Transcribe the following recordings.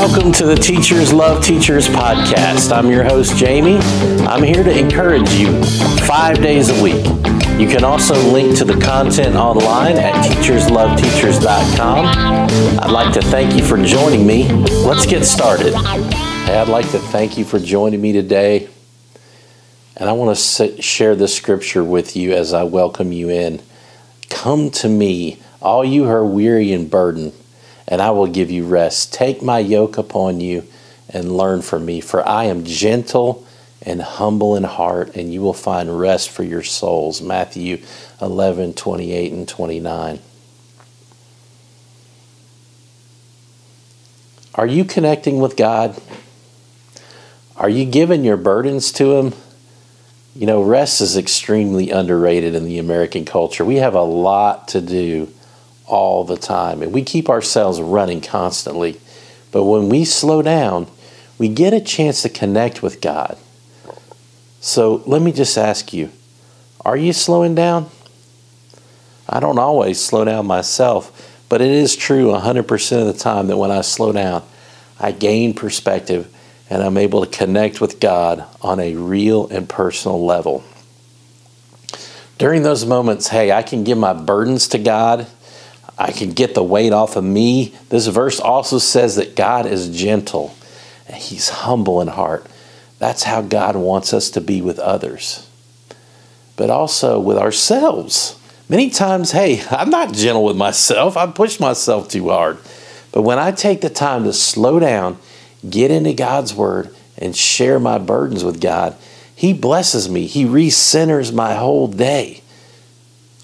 Welcome to the Teachers Love Teachers podcast. I'm your host, Jamie. I'm here to encourage you five days a week. You can also link to the content online at teachersloveteachers.com. I'd like to thank you for joining me. Let's get started. Hey, I'd like to thank you for joining me today. And I want to share this scripture with you as I welcome you in. Come to me, all you who are weary and burdened and I will give you rest. Take my yoke upon you and learn from me, for I am gentle and humble in heart, and you will find rest for your souls. Matthew 11, 28 and 29. Are you connecting with God? Are you giving your burdens to Him? You know, rest is extremely underrated in the American culture. We have a lot to do all the time. And we keep ourselves running constantly. But when we slow down, we get a chance to connect with God. So let me just ask you are you slowing down? I don't always slow down myself, but it is true 100% of the time that when I slow down, I gain perspective and I'm able to connect with God on a real and personal level. During those moments, hey, I can give my burdens to God I can get the weight off of me. This verse also says that God is gentle and He's humble in heart. That's how God wants us to be with others, but also with ourselves. Many times, hey, I'm not gentle with myself. I push myself too hard. But when I take the time to slow down, get into God's Word, and share my burdens with God, He blesses me. He recenters my whole day.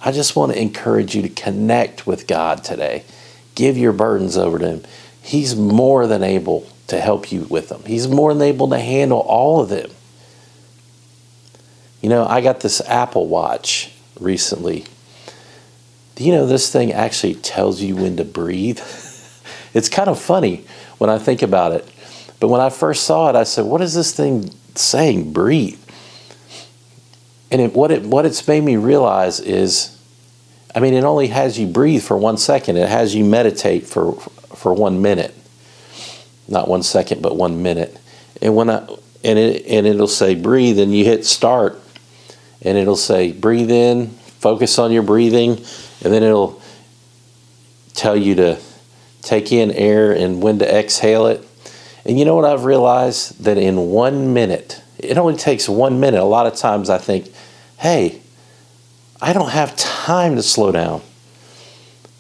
I just want to encourage you to connect with God today. Give your burdens over to Him. He's more than able to help you with them, He's more than able to handle all of them. You know, I got this Apple Watch recently. Do you know this thing actually tells you when to breathe? it's kind of funny when I think about it. But when I first saw it, I said, What is this thing saying? Breathe. And it, what, it, what it's made me realize is I mean, it only has you breathe for one second. It has you meditate for for one minute, not one second, but one minute. And when I and it and it'll say breathe, and you hit start, and it'll say breathe in, focus on your breathing, and then it'll tell you to take in air and when to exhale it. And you know what I've realized that in one minute, it only takes one minute. A lot of times I think, hey, I don't have time to slow down.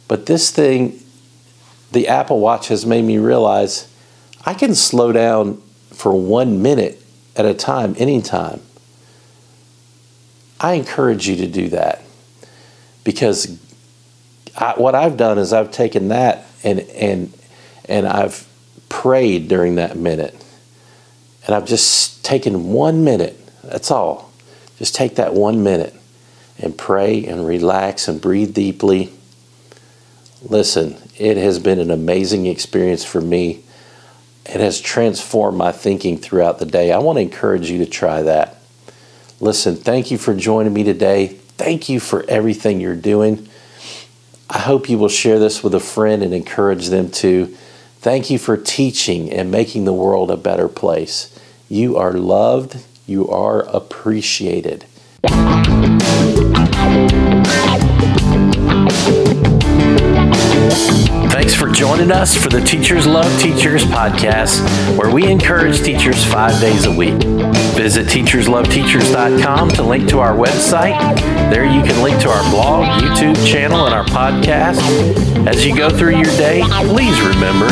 But this thing, the Apple Watch has made me realize I can slow down for one minute at a time, anytime. I encourage you to do that because I, what I've done is I've taken that and and and I've prayed during that minute, and I've just taken one minute. That's all. Just take that one minute and pray and relax and breathe deeply. Listen, it has been an amazing experience for me. It has transformed my thinking throughout the day. I want to encourage you to try that. Listen, thank you for joining me today. Thank you for everything you're doing. I hope you will share this with a friend and encourage them to. Thank you for teaching and making the world a better place. You are loved, you are appreciated. Thanks for joining us for the Teachers Love Teachers podcast, where we encourage teachers five days a week. Visit teachersloveteachers.com to link to our website. There you can link to our blog, YouTube channel, and our podcast. As you go through your day, please remember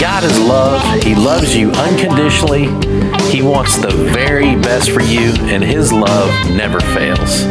God is love. He loves you unconditionally. He wants the very best for you, and His love never fails.